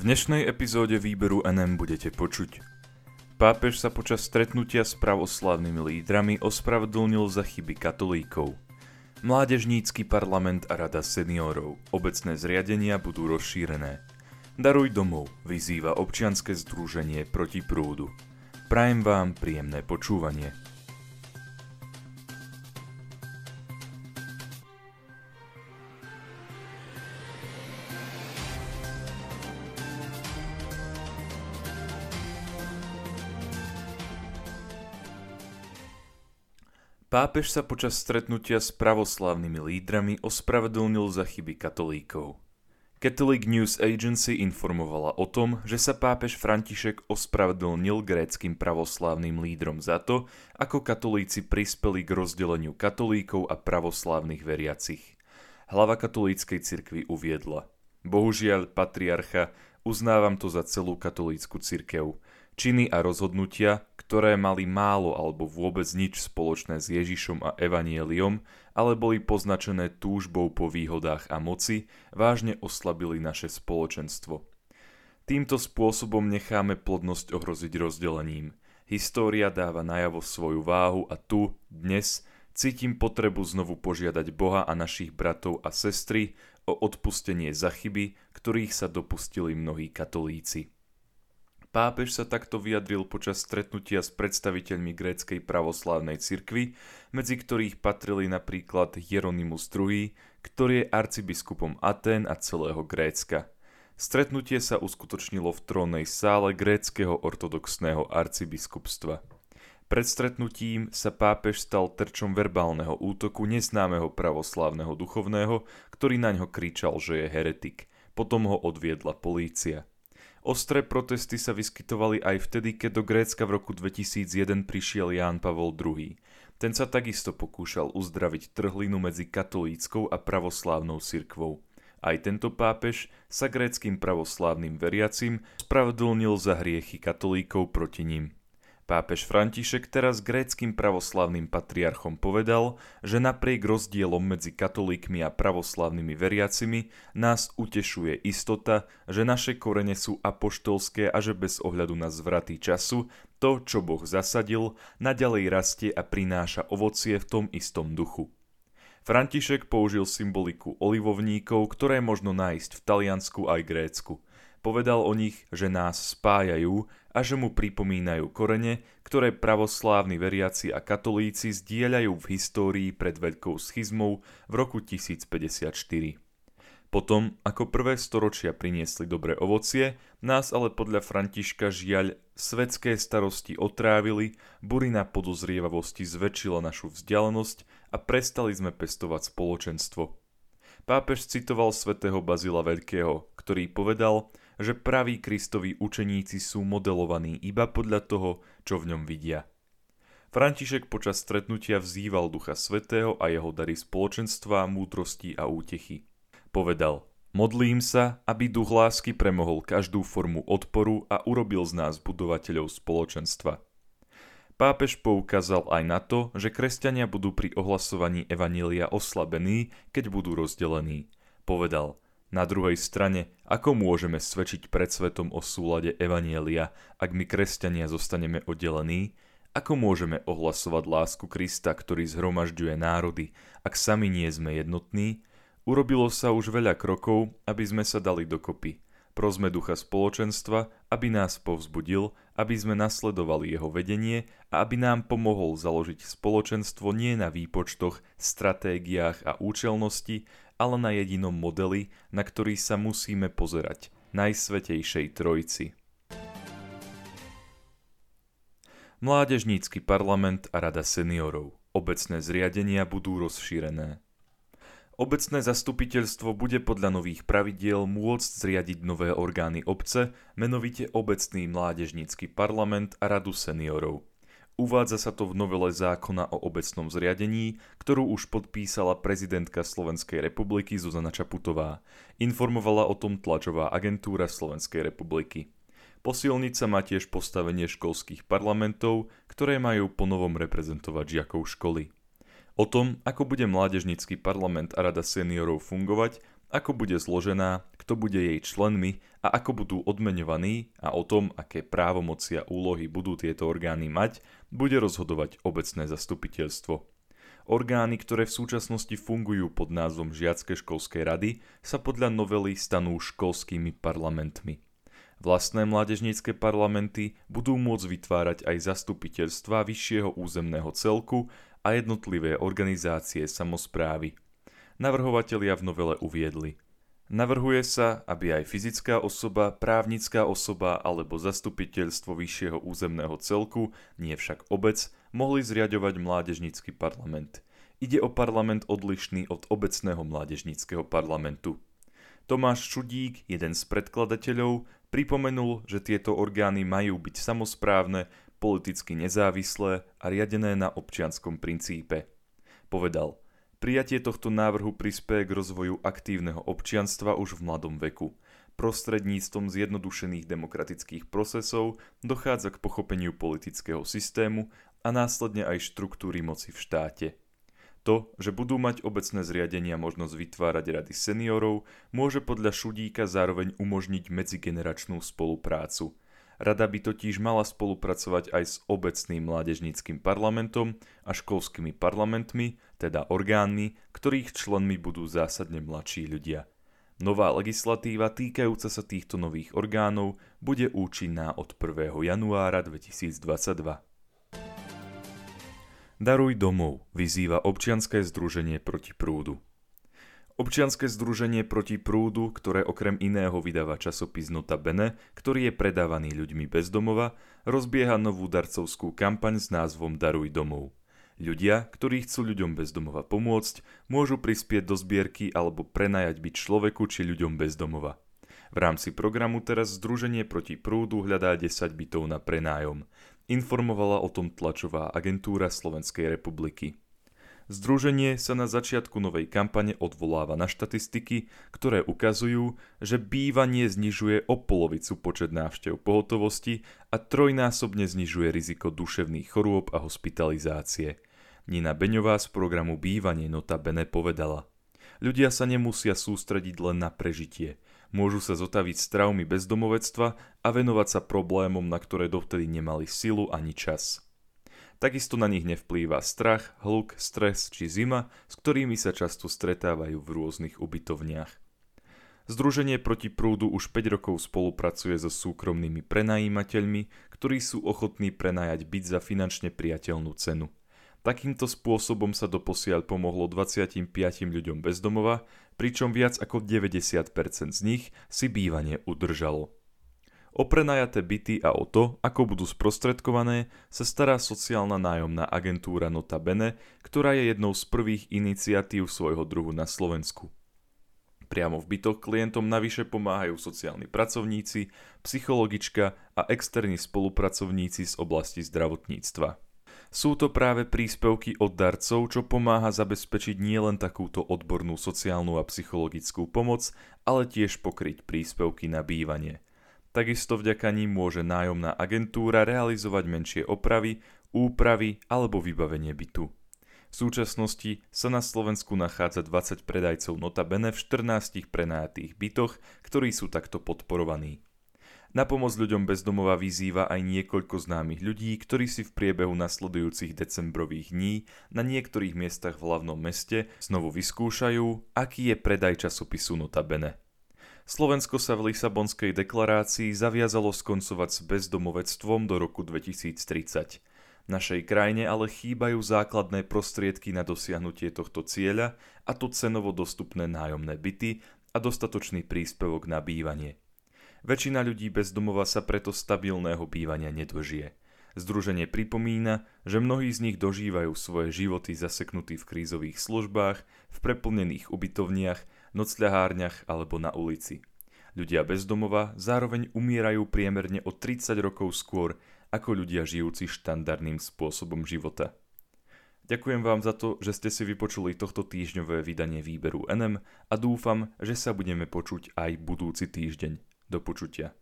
V dnešnej epizóde výberu NM budete počuť. Pápež sa počas stretnutia s pravoslavnými lídrami ospravedlnil za chyby katolíkov. Mládežnícky parlament a rada seniorov. Obecné zriadenia budú rozšírené. Daruj domov, vyzýva občianske združenie proti prúdu. Prajem vám príjemné počúvanie. Pápež sa počas stretnutia s pravoslavnými lídrami ospravedlnil za chyby katolíkov. Catholic News Agency informovala o tom, že sa pápež František ospravedlnil gréckým pravoslávnym lídrom za to, ako katolíci prispeli k rozdeleniu katolíkov a pravoslávnych veriacich. Hlava katolíckej cirkvi uviedla. Bohužiaľ, patriarcha, uznávam to za celú katolícku cirkev. Činy a rozhodnutia, ktoré mali málo alebo vôbec nič spoločné s Ježišom a Evanieliom, ale boli poznačené túžbou po výhodách a moci, vážne oslabili naše spoločenstvo. Týmto spôsobom necháme plodnosť ohroziť rozdelením. História dáva najavo svoju váhu a tu, dnes, cítim potrebu znovu požiadať Boha a našich bratov a sestry o odpustenie za chyby, ktorých sa dopustili mnohí katolíci. Pápež sa takto vyjadril počas stretnutia s predstaviteľmi gréckej pravoslávnej cirkvy, medzi ktorých patrili napríklad Hieronymus II, ktorý je arcibiskupom Atén a celého Grécka. Stretnutie sa uskutočnilo v trónnej sále gréckého ortodoxného arcibiskupstva. Pred stretnutím sa pápež stal terčom verbálneho útoku neznámeho pravoslávneho duchovného, ktorý na ňo kričal, že je heretik. Potom ho odviedla polícia. Ostré protesty sa vyskytovali aj vtedy, keď do Grécka v roku 2001 prišiel Ján Pavol II. Ten sa takisto pokúšal uzdraviť trhlinu medzi katolíckou a pravoslávnou cirkvou. Aj tento pápež sa gréckým pravoslávnym veriacim spravedlnil za hriechy katolíkov proti ním. Pápež František teraz gréckým pravoslavným patriarchom povedal, že napriek rozdielom medzi katolíkmi a pravoslavnými veriacimi nás utešuje istota, že naše korene sú apoštolské a že bez ohľadu na zvraty času to, čo Boh zasadil, naďalej rastie a prináša ovocie v tom istom duchu. František použil symboliku olivovníkov, ktoré možno nájsť v Taliansku aj Grécku – Povedal o nich, že nás spájajú a že mu pripomínajú korene, ktoré pravoslávni veriaci a katolíci zdieľajú v histórii pred veľkou schizmou v roku 1054. Potom, ako prvé storočia priniesli dobré ovocie, nás ale podľa Františka žiaľ svetské starosti otrávili, burina podozrievavosti zväčšila našu vzdialenosť a prestali sme pestovať spoločenstvo. Pápež citoval svätého Bazila Veľkého, ktorý povedal, že praví Kristovi učeníci sú modelovaní iba podľa toho, čo v ňom vidia. František počas stretnutia vzýval Ducha Svetého a jeho dary spoločenstva, múdrosti a útechy. Povedal, modlím sa, aby duch lásky premohol každú formu odporu a urobil z nás budovateľov spoločenstva. Pápež poukázal aj na to, že kresťania budú pri ohlasovaní Evanília oslabení, keď budú rozdelení. Povedal – na druhej strane, ako môžeme svedčiť pred svetom o súlade Evanielia, ak my kresťania zostaneme oddelení? Ako môžeme ohlasovať lásku Krista, ktorý zhromažďuje národy, ak sami nie sme jednotní? Urobilo sa už veľa krokov, aby sme sa dali dokopy. Prosme ducha spoločenstva, aby nás povzbudil, aby sme nasledovali jeho vedenie a aby nám pomohol založiť spoločenstvo nie na výpočtoch, stratégiách a účelnosti, ale na jedinom modeli, na ktorý sa musíme pozerať, Najsvetejšej Trojci. Mládežnícky parlament a rada seniorov. Obecné zriadenia budú rozšírené. Obecné zastupiteľstvo bude podľa nových pravidiel môcť zriadiť nové orgány obce, menovite obecný mládežnícky parlament a radu seniorov. Uvádza sa to v novele zákona o obecnom zriadení, ktorú už podpísala prezidentka Slovenskej republiky Zuzana Čaputová. Informovala o tom tlačová agentúra Slovenskej republiky. Posilniť sa má tiež postavenie školských parlamentov, ktoré majú ponovom reprezentovať žiakov školy. O tom, ako bude mládežnícky parlament a rada seniorov fungovať, ako bude zložená, kto bude jej členmi a ako budú odmenovaní a o tom, aké právomoci a úlohy budú tieto orgány mať, bude rozhodovať obecné zastupiteľstvo. Orgány, ktoré v súčasnosti fungujú pod názvom Žiacké školské rady, sa podľa novely stanú školskými parlamentmi. Vlastné mládežnícke parlamenty budú môcť vytvárať aj zastupiteľstva vyššieho územného celku a jednotlivé organizácie samozprávy. Navrhovatelia v novele uviedli. Navrhuje sa, aby aj fyzická osoba, právnická osoba alebo zastupiteľstvo vyššieho územného celku, nie však obec, mohli zriadovať mládežnícky parlament. Ide o parlament odlišný od obecného mládežníckého parlamentu. Tomáš Čudík, jeden z predkladateľov, pripomenul, že tieto orgány majú byť samozprávne, politicky nezávislé a riadené na občianskom princípe. Povedal, prijatie tohto návrhu prispieje k rozvoju aktívneho občianstva už v mladom veku. Prostredníctvom zjednodušených demokratických procesov dochádza k pochopeniu politického systému a následne aj štruktúry moci v štáte. To, že budú mať obecné zriadenia možnosť vytvárať rady seniorov, môže podľa Šudíka zároveň umožniť medzigeneračnú spoluprácu. Rada by totiž mala spolupracovať aj s obecným mládežníckým parlamentom a školskými parlamentmi, teda orgánmi, ktorých členmi budú zásadne mladší ľudia. Nová legislatíva týkajúca sa týchto nových orgánov bude účinná od 1. januára 2022. Daruj domov, vyzýva občianské združenie proti prúdu. Občianske združenie proti prúdu, ktoré okrem iného vydáva časopis Nota Bene, ktorý je predávaný ľuďmi bez domova, rozbieha novú darcovskú kampaň s názvom Daruj domov. Ľudia, ktorí chcú ľuďom bez domova pomôcť, môžu prispieť do zbierky alebo prenajať byť človeku či ľuďom bez domova. V rámci programu teraz Združenie proti prúdu hľadá 10 bytov na prenájom. Informovala o tom tlačová agentúra Slovenskej republiky. Združenie sa na začiatku novej kampane odvoláva na štatistiky, ktoré ukazujú, že bývanie znižuje o polovicu počet návštev pohotovosti a trojnásobne znižuje riziko duševných chorôb a hospitalizácie. Nina Beňová z programu Bývanie Bene povedala Ľudia sa nemusia sústrediť len na prežitie – môžu sa zotaviť z traumy bezdomovectva a venovať sa problémom, na ktoré dovtedy nemali silu ani čas. Takisto na nich nevplýva strach, hluk, stres či zima, s ktorými sa často stretávajú v rôznych ubytovniach. Združenie proti prúdu už 5 rokov spolupracuje so súkromnými prenajímateľmi, ktorí sú ochotní prenajať byt za finančne priateľnú cenu. Takýmto spôsobom sa doposiaľ pomohlo 25 ľuďom bez domova, pričom viac ako 90% z nich si bývanie udržalo. O prenajaté byty a o to, ako budú sprostredkované, sa stará sociálna nájomná agentúra Nota Bene, ktorá je jednou z prvých iniciatív svojho druhu na Slovensku. Priamo v bytoch klientom navyše pomáhajú sociálni pracovníci, psychologička a externí spolupracovníci z oblasti zdravotníctva. Sú to práve príspevky od darcov, čo pomáha zabezpečiť nielen takúto odbornú sociálnu a psychologickú pomoc, ale tiež pokryť príspevky na bývanie. Takisto vďaka ním môže nájomná agentúra realizovať menšie opravy, úpravy alebo vybavenie bytu. V súčasnosti sa na Slovensku nachádza 20 predajcov Notabene v 14 prenajatých bytoch, ktorí sú takto podporovaní. Na pomoc ľuďom bez domova vyzýva aj niekoľko známych ľudí, ktorí si v priebehu nasledujúcich decembrových dní na niektorých miestach v hlavnom meste znovu vyskúšajú, aký je predaj časopisu Notabene. Slovensko sa v Lisabonskej deklarácii zaviazalo skoncovať s bezdomovectvom do roku 2030. V našej krajine ale chýbajú základné prostriedky na dosiahnutie tohto cieľa, a to cenovo dostupné nájomné byty a dostatočný príspevok na bývanie. Väčšina ľudí bez domova sa preto stabilného bývania nedožije. Združenie pripomína, že mnohí z nich dožívajú svoje životy zaseknutí v krízových službách, v preplnených ubytovniach, nocľahárniach alebo na ulici. Ľudia bez domova zároveň umierajú priemerne o 30 rokov skôr ako ľudia žijúci štandardným spôsobom života. Ďakujem vám za to, že ste si vypočuli tohto týždňové vydanie výberu NM a dúfam, že sa budeme počuť aj budúci týždeň. Do počutia.